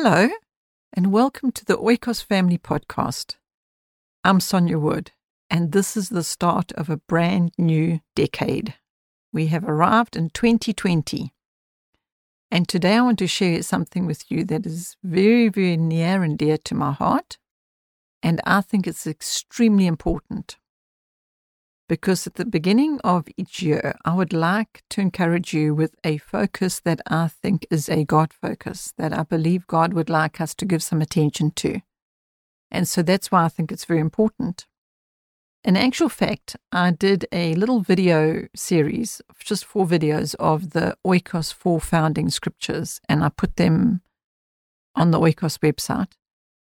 Hello, and welcome to the Oikos Family Podcast. I'm Sonja Wood, and this is the start of a brand new decade. We have arrived in 2020. And today I want to share something with you that is very, very near and dear to my heart. And I think it's extremely important because at the beginning of each year, I would like to encourage you with a focus that I think is a God focus, that I believe God would like us to give some attention to. And so that's why I think it's very important. In actual fact, I did a little video series, just four videos of the Oikos four founding scriptures, and I put them on the Oikos website.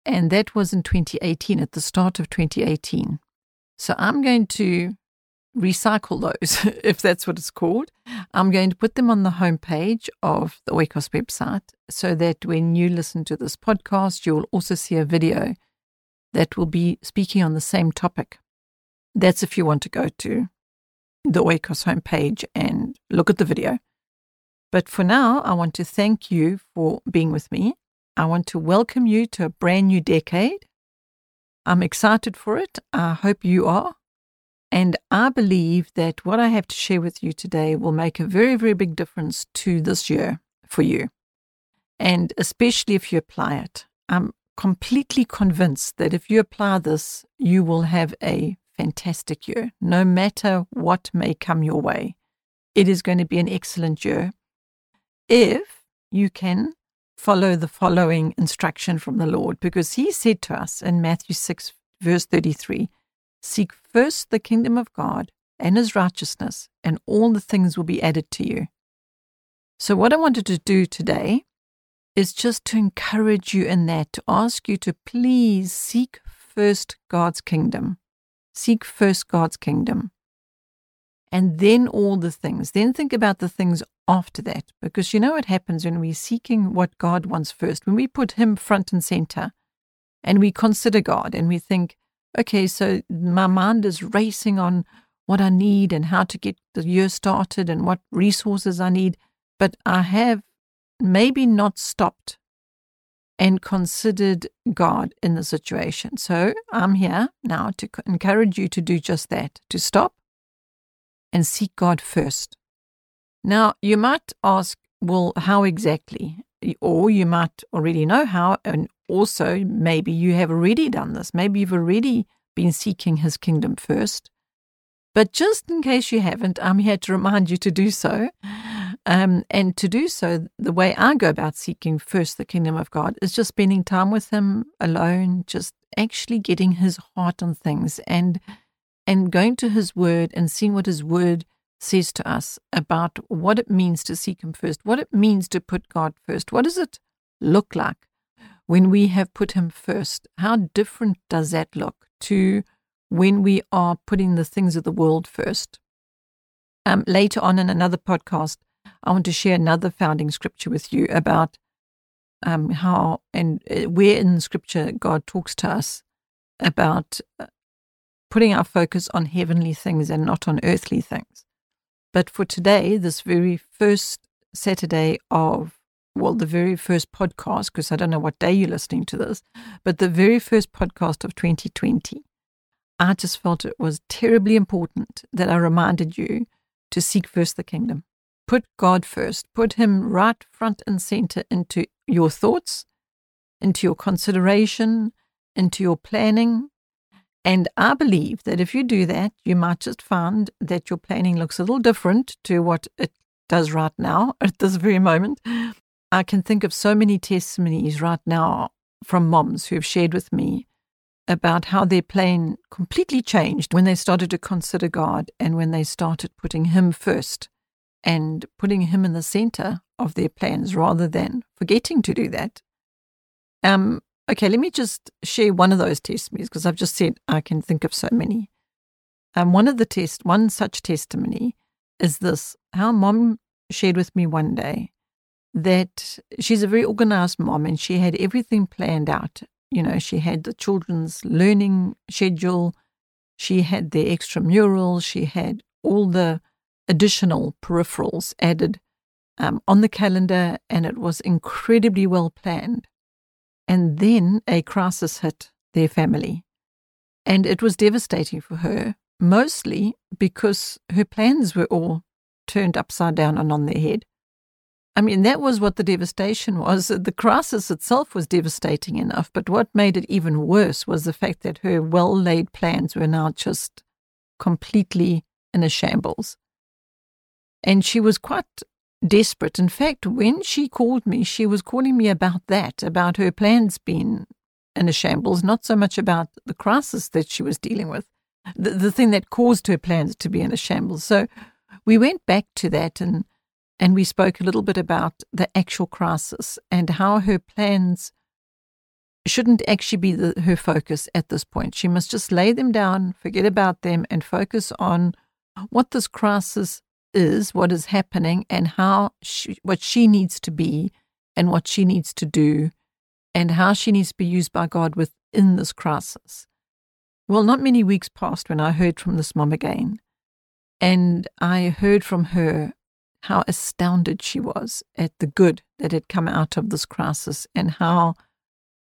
And that was in 2018, at the start of 2018. So I'm going to recycle those, if that's what it's called. I'm going to put them on the homepage of the Oikos website so that when you listen to this podcast, you will also see a video that will be speaking on the same topic. That's if you want to go to the Oikos homepage and look at the video. But for now, I want to thank you for being with me. I want to welcome you to a brand new decade. I'm excited for it. I hope you are. And I believe that what I have to share with you today will make a very, very big difference to this year for you. And especially if you apply it. I'm completely convinced that if you apply this, you will have a fantastic year, no matter what may come your way. It is going to be an excellent year if you can follow the following instruction from the Lord, because He said to us in Matthew 6, verse 33 Seek first the kingdom of God and his righteousness, and all the things will be added to you. So, what I wanted to do today is just to encourage you in that, to ask you to please seek first God's kingdom. Seek first God's kingdom. And then all the things. Then think about the things after that. Because you know what happens when we're seeking what God wants first? When we put Him front and center and we consider God and we think, okay, so my mind is racing on what I need and how to get the year started and what resources I need, but I have maybe not stopped and considered God in the situation. So I'm here now to encourage you to do just that, to stop and seek God first. Now, you might ask, well, how exactly? Or you might already know how, and also maybe you have already done this. Maybe you've already been seeking his kingdom first. But just in case you haven't, I'm here to remind you to do so. Um, and to do so, the way I go about seeking first the kingdom of God is just spending time with Him alone, just actually getting His heart on things and and going to His Word and seeing what His Word says to us about what it means to seek Him first, what it means to put God first. What does it look like when we have put Him first? How different does that look to when we are putting the things of the world first? Um, later on in another podcast, I want to share another founding scripture with you about um, how and uh, where in Scripture God talks to us about uh, putting our focus on heavenly things and not on earthly things. But for today, this very first Saturday of, well, the very first podcast, because I don't know what day you're listening to this, but the very first podcast of 2020, I just felt it was terribly important that I reminded you to seek first the kingdom. Put God first, put Him right front and center into your thoughts, into your consideration, into your planning, and I believe that if you do that, you might just find that your planning looks a little different to what it does right now at this very moment. I can think of so many testimonies right now from moms who have shared with me about how their plan completely changed when they started to consider God and when they started putting Him first and putting Him in the center of their plans rather than forgetting to do that. Um, Okay, let me just share one of those testimonies because I've just said I can think of so many. Um, one of the test, one such testimony is this: how mom shared with me one day that she's a very organized mom and she had everything planned out. You know, she had the children's learning schedule, she had the extramurals, she had all the additional peripherals added um, on the calendar, and it was incredibly well planned. And then a crisis hit their family. And it was devastating for her, mostly because her plans were all turned upside down and on their head. I mean, that was what the devastation was. The crisis itself was devastating enough, but what made it even worse was the fact that her well laid plans were now just completely in a shambles. And she was quite desperate. In fact, when she called me, she was calling me about that, about her plans being in a shambles, not so much about the crisis that she was dealing with, the, the thing that caused her plans to be in a shambles. So we went back to that and and we spoke a little bit about the actual crisis and how her plans shouldn't actually be the, her focus at this point. She must just lay them down, forget about them, and focus on what this crisis is, what is happening, and how she, what she needs to be, and what she needs to do, and how she needs to be used by God within this crisis. Well, not many weeks passed when I heard from this mom again, and I heard from her how astounded she was at the good that had come out of this crisis and how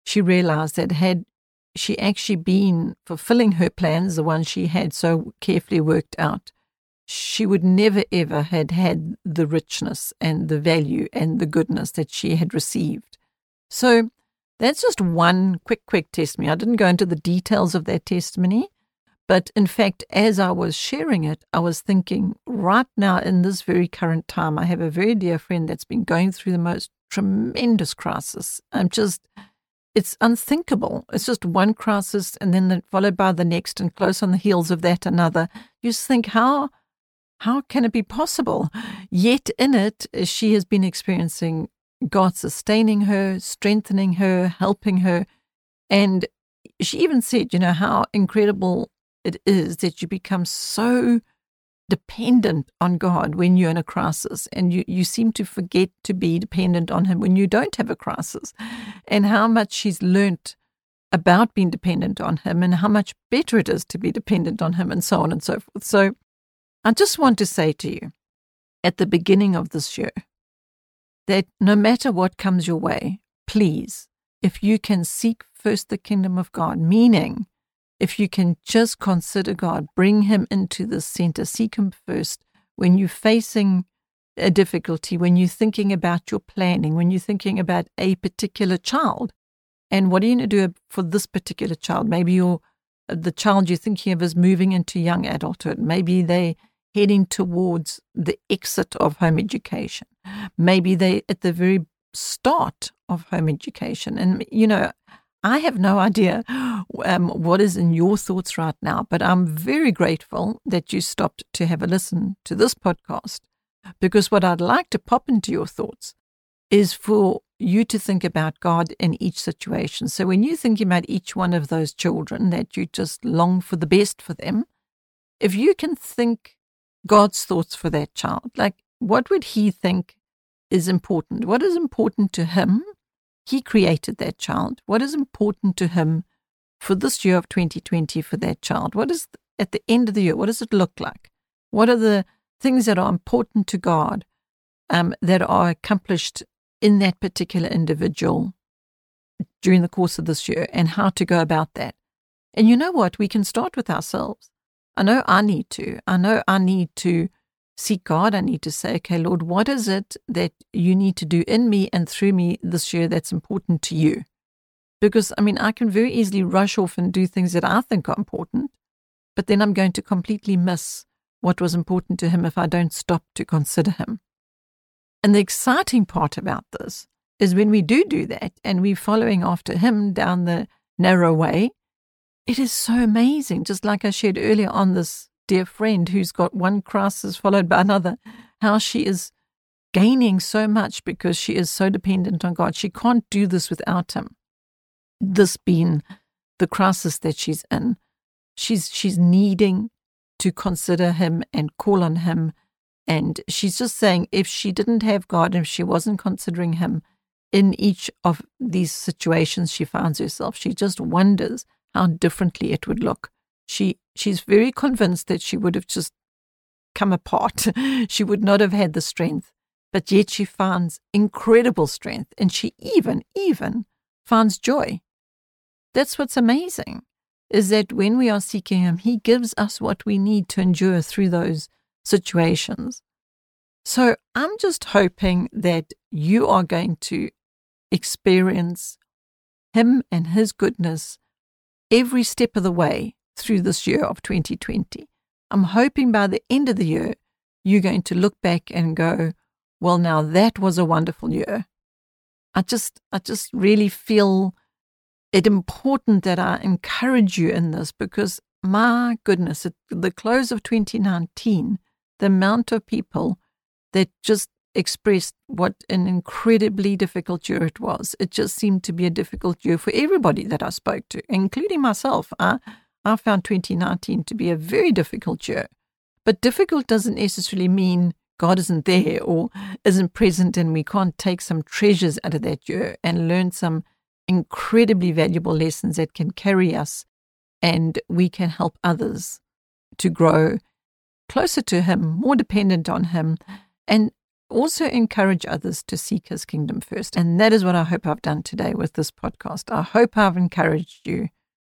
she realized that had she actually been fulfilling her plans, the ones she had so carefully worked out, she would never ever had had the richness and the value and the goodness that she had received. So that's just one quick, quick testimony. I didn't go into the details of that testimony, but in fact, as I was sharing it, I was thinking right now in this very current time, I have a very dear friend that's been going through the most tremendous crisis. I'm just, it's unthinkable. It's just one crisis and then followed by the next, and close on the heels of that, another. You just think, how, how can it be possible? Yet in it, she has been experiencing God sustaining her, strengthening her, helping her. And she even said, you know, how incredible it is that you become so dependent on God when you're in a crisis and you, you seem to forget to be dependent on Him when you don't have a crisis, and how much she's learnt about being dependent on Him and how much better it is to be dependent on Him and so on and so forth. So I just want to say to you at the beginning of this year that no matter what comes your way, please, if you can seek first the kingdom of God, meaning if you can just consider God, bring Him into the center, seek Him first when you're facing a difficulty, when you're thinking about your planning, when you're thinking about a particular child, and what are you going to do for this particular child? Maybe you're the child you're thinking of is moving into young adulthood. Maybe they heading towards the exit of home education. Maybe they at the very start of home education. And you know, I have no idea um, what is in your thoughts right now, but I'm very grateful that you stopped to have a listen to this podcast because what I'd like to pop into your thoughts is for you to think about God in each situation. So when you're thinking about each one of those children that you just long for the best for them, if you can think God's thoughts for that child, like what would he think is important? What is important to him he created that child. What is important to him for this year of 2020 for that child? What is at the end of the year? What does it look like? What are the things that are important to God um, that are accomplished in that particular individual during the course of this year and how to go about that? And you know what? We can start with ourselves. I know I need to. I know I need to seek God. I need to say, okay, Lord, what is it that you need to do in me and through me this year that's important to you? Because, I mean, I can very easily rush off and do things that I think are important, but then I'm going to completely miss what was important to Him if I don't stop to consider Him. And the exciting part about this is when we do do that and we're following after Him down the narrow way, it is so amazing. Just like I shared earlier on this dear friend who's got one crisis followed by another, how she is gaining so much because she is so dependent on God. She can't do this without Him. This being the crisis that she's in, she's she's needing to consider Him and call on Him. And she's just saying if she didn't have God, if she wasn't considering Him in each of these situations she finds herself, she just wonders how differently it would look she she's very convinced that she would have just come apart. she would not have had the strength. But yet she finds incredible strength. And she even, even finds joy. That's what's amazing is that when we are seeking Him, He gives us what we need to endure through those situations. So I'm just hoping that you are going to experience Him and His goodness every step of the way through this year of 2020. I'm hoping by the end of the year, you're going to look back and go, well, now that was a wonderful year. I just, I just really feel it important that I encourage you in this because my goodness, at the close of 2019, the amount of people that just expressed what an incredibly difficult year it was. It just seemed to be a difficult year for everybody that I spoke to, including myself. I, I found 2019 to be a very difficult year. But difficult doesn't necessarily mean God isn't there or isn't present and we can't take some treasures out of that year and learn some incredibly valuable lessons that can carry us and we can help others to grow closer to Him, more dependent on Him, and also encourage others to seek His kingdom first. And that is what I hope I've done today with this podcast. I hope I've encouraged you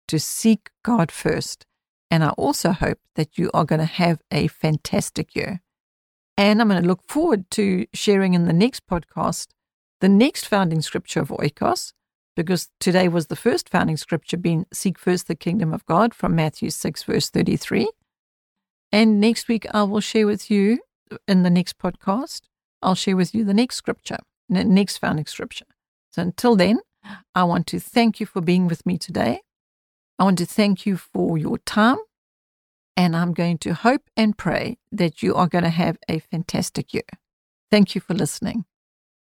to seek God first. And I also hope that you are going to have a fantastic year. And I'm going to look forward to sharing in the next podcast the next founding scripture of Oikos, because today was the first founding scripture being Seek first the kingdom of God from Matthew 6, verse 33. And next week, I will share with you in the next podcast, I'll share with you the next scripture, the next founding scripture. So until then, I want to thank you for being with me today. I want to thank you for your time and I'm going to hope and pray that you are going to have a fantastic year. Thank you for listening.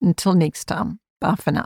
Until next time, bye for now.